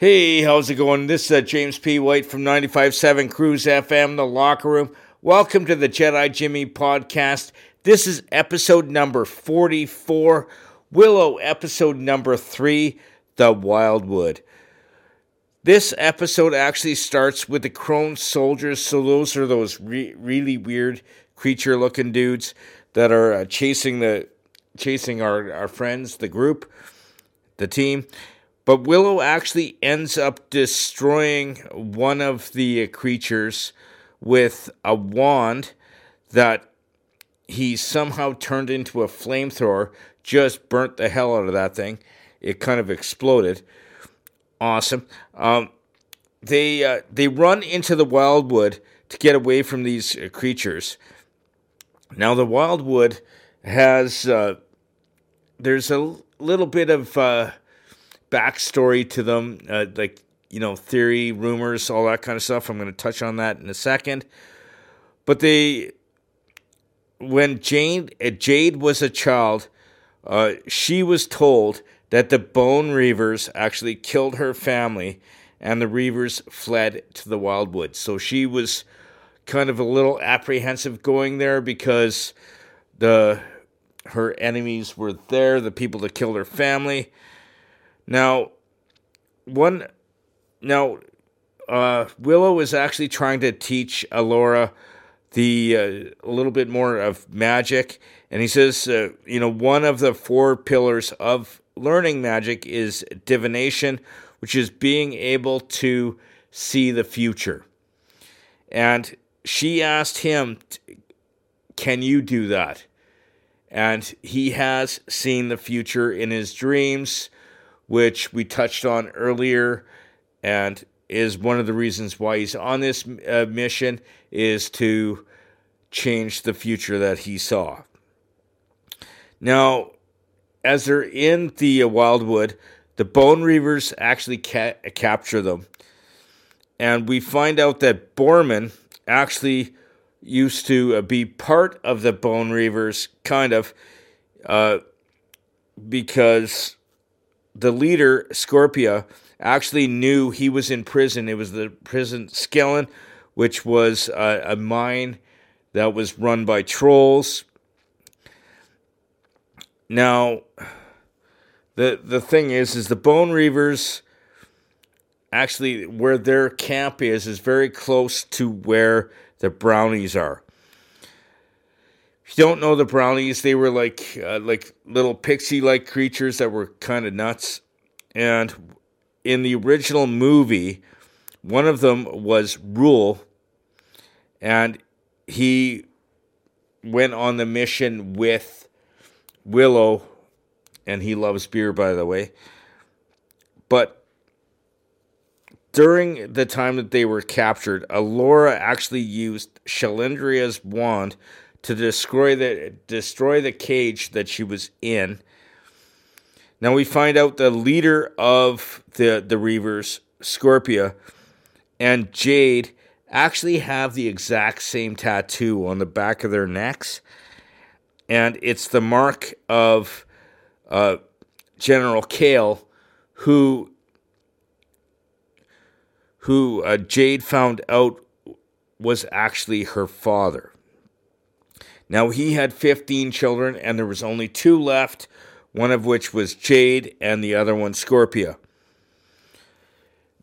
Hey, how's it going? This is uh, James P. White from 95.7 Cruise FM, The Locker Room. Welcome to the Jedi Jimmy podcast. This is episode number 44, Willow episode number 3, The Wildwood. This episode actually starts with the crone soldiers, so those are those re- really weird creature looking dudes that are uh, chasing the chasing our, our friends, the group, the team. But Willow actually ends up destroying one of the creatures with a wand that he somehow turned into a flamethrower, just burnt the hell out of that thing. It kind of exploded. Awesome. Um, they uh, they run into the wildwood to get away from these uh, creatures. Now the wildwood has uh, there's a little bit of uh, backstory to them, uh, like you know, theory, rumors, all that kind of stuff. I'm going to touch on that in a second. But they, when Jade uh, Jade was a child, uh, she was told that the Bone Reavers actually killed her family, and the Reavers fled to the Wildwood. So she was kind of a little apprehensive going there because the her enemies were there, the people that killed her family. Now, one now uh, Willow is actually trying to teach Elora the uh, a little bit more of magic, and he says, uh, you know, one of the four pillars of learning magic is divination, which is being able to see the future. And she asked him, "Can you do that?" And he has seen the future in his dreams which we touched on earlier and is one of the reasons why he's on this uh, mission is to change the future that he saw. Now, as they're in the uh, wildwood, the Bone Reavers actually ca- capture them. And we find out that Boorman actually used to uh, be part of the Bone Reavers, kind of, uh, because the leader, Scorpia, actually knew he was in prison. It was the prison Skellin, which was a, a mine that was run by trolls. Now, the the thing is, is the Bone Reavers actually where their camp is is very close to where the brownies are. You don't know the brownies, they were like uh, like little pixie-like creatures that were kind of nuts. And in the original movie, one of them was Rool, and he went on the mission with Willow, and he loves beer, by the way. But during the time that they were captured, Elora actually used Cherlindrea's wand to destroy the destroy the cage that she was in. Now we find out the leader of the the Reavers, Scorpia, and Jade actually have the exact same tattoo on the back of their necks, and it's the mark of uh, General Kael, who who uh, Jade found out was actually her father. Now he had 15 children, and there was only two left, one of which was Jade, and the other one Scorpia.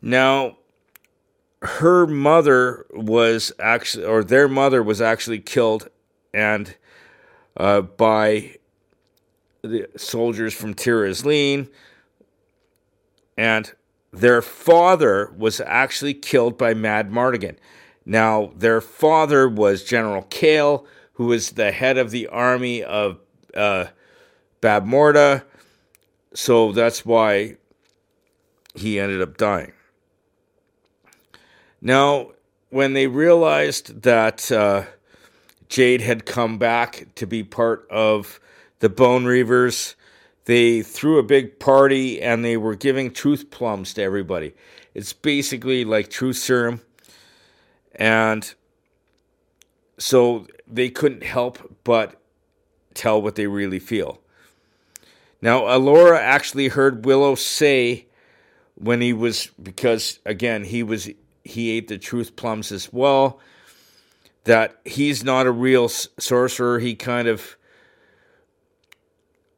Now, her mother was actually, or their mother was actually killed, and uh, by the soldiers from Tir and their father was actually killed by Madmartigan. Now, their father was General Kael, who was the head of the army of uh, Bavmorda. So that's why he ended up dying. Now, when they realized that uh, Jade had come back to be part of the Bone Reavers, they threw a big party and they were giving truth plums to everybody. It's basically like truth serum. And so they couldn't help but tell what they really feel. Now, Elora actually heard Willow say when he was because again he was he ate the truth plums as well that he's not a real sorcerer he kind of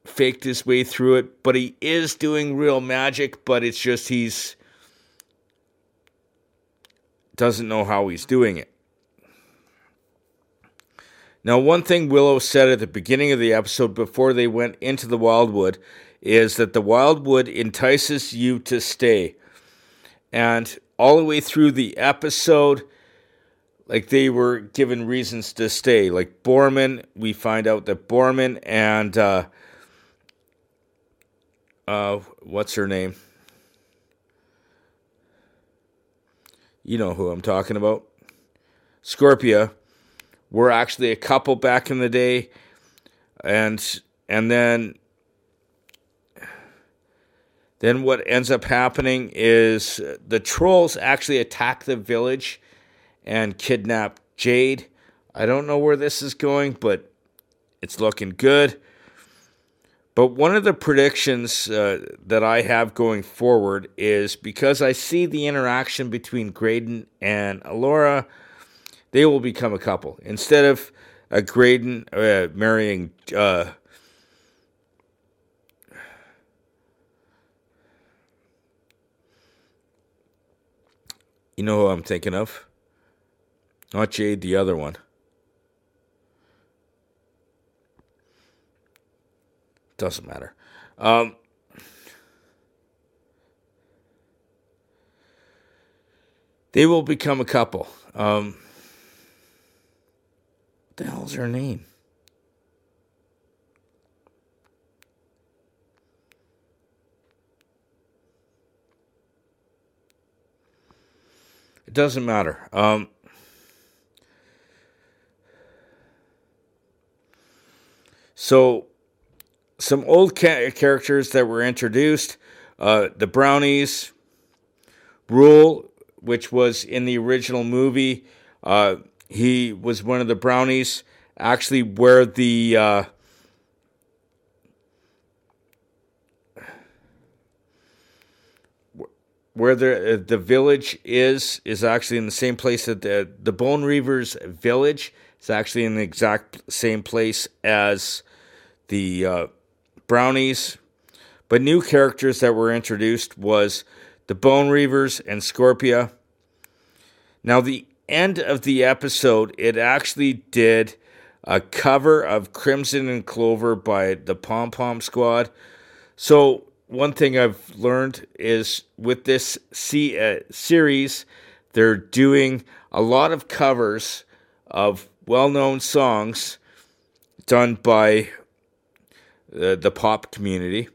faked his way through it but he is doing real magic but it's just he's doesn't know how he's doing it now one thing willow said at the beginning of the episode before they went into the wildwood is that the wildwood entices you to stay. And all the way through the episode, like they were given reasons to stay. Like Boorman, we find out that Boorman and uh, uh, what's her name? You know who I'm talking about. Scorpia were actually a couple back in the day, and and then then what ends up happening is the trolls actually attack the village and kidnap Jade. I don't know where this is going, but it's looking good. But one of the predictions uh, that I have going forward is because I see the interaction between Graydon and Elora, they will become a couple. Instead of a Graydon uh, marrying uh, You know who I'm thinking of? Not Jade, the other one. Doesn't matter. Um, they will become a couple. Um, the hell's her name? It doesn't matter. Um, so, some old ca- characters that were introduced uh, the Brownies, Rool, which was in the original movie. Uh, he was one of the Brownies, actually, where the. Uh, where the uh, the village is is actually in the same place that the the Bone Reavers village is actually in the exact same place as the uh, Brownies. But new characters that were introduced was the Bone Reavers and Scorpia. Now the end of the episode, it actually did a cover of Crimson and Clover by the Pom Pom Squad. So one thing I've learned is with this C- uh, series, they're doing a lot of covers of well known songs done by uh, the pop community.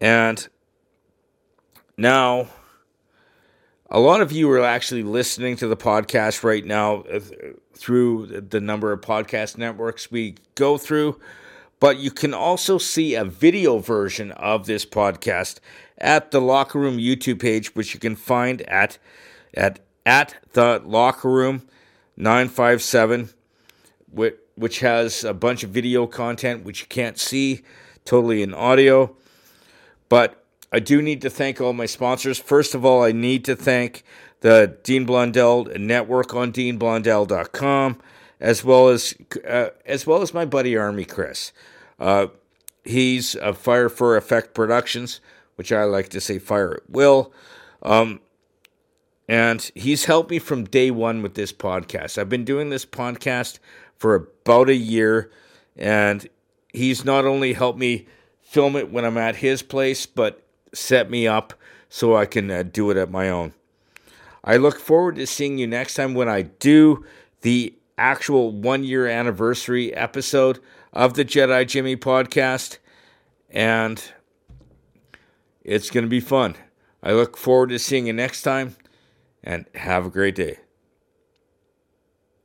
And now, a lot of you are actually listening to the podcast right now uh, through the number of podcast networks we go through but you can also see a video version of this podcast at the Locker Room YouTube page, which you can find at at at the Locker Room 957, which has a bunch of video content which you can't see, totally in audio. But I do need to thank all my sponsors. First of all, I need to thank the Dean Blundell Network on DeanBlundell.com as well as uh, as well as my buddy Army Chris. Uh, he's a Fire for Effect Productions, which I like to say Fire at Will. Um, and he's helped me from day one with this podcast. I've been doing this podcast for about a year, and he's not only helped me film it when I'm at his place, but set me up so I can uh, do it at my own. I look forward to seeing you next time when I do the actual one year anniversary episode of the Jedi Jimmy podcast. And it's going to be fun. I look forward to seeing you next time and have a great day.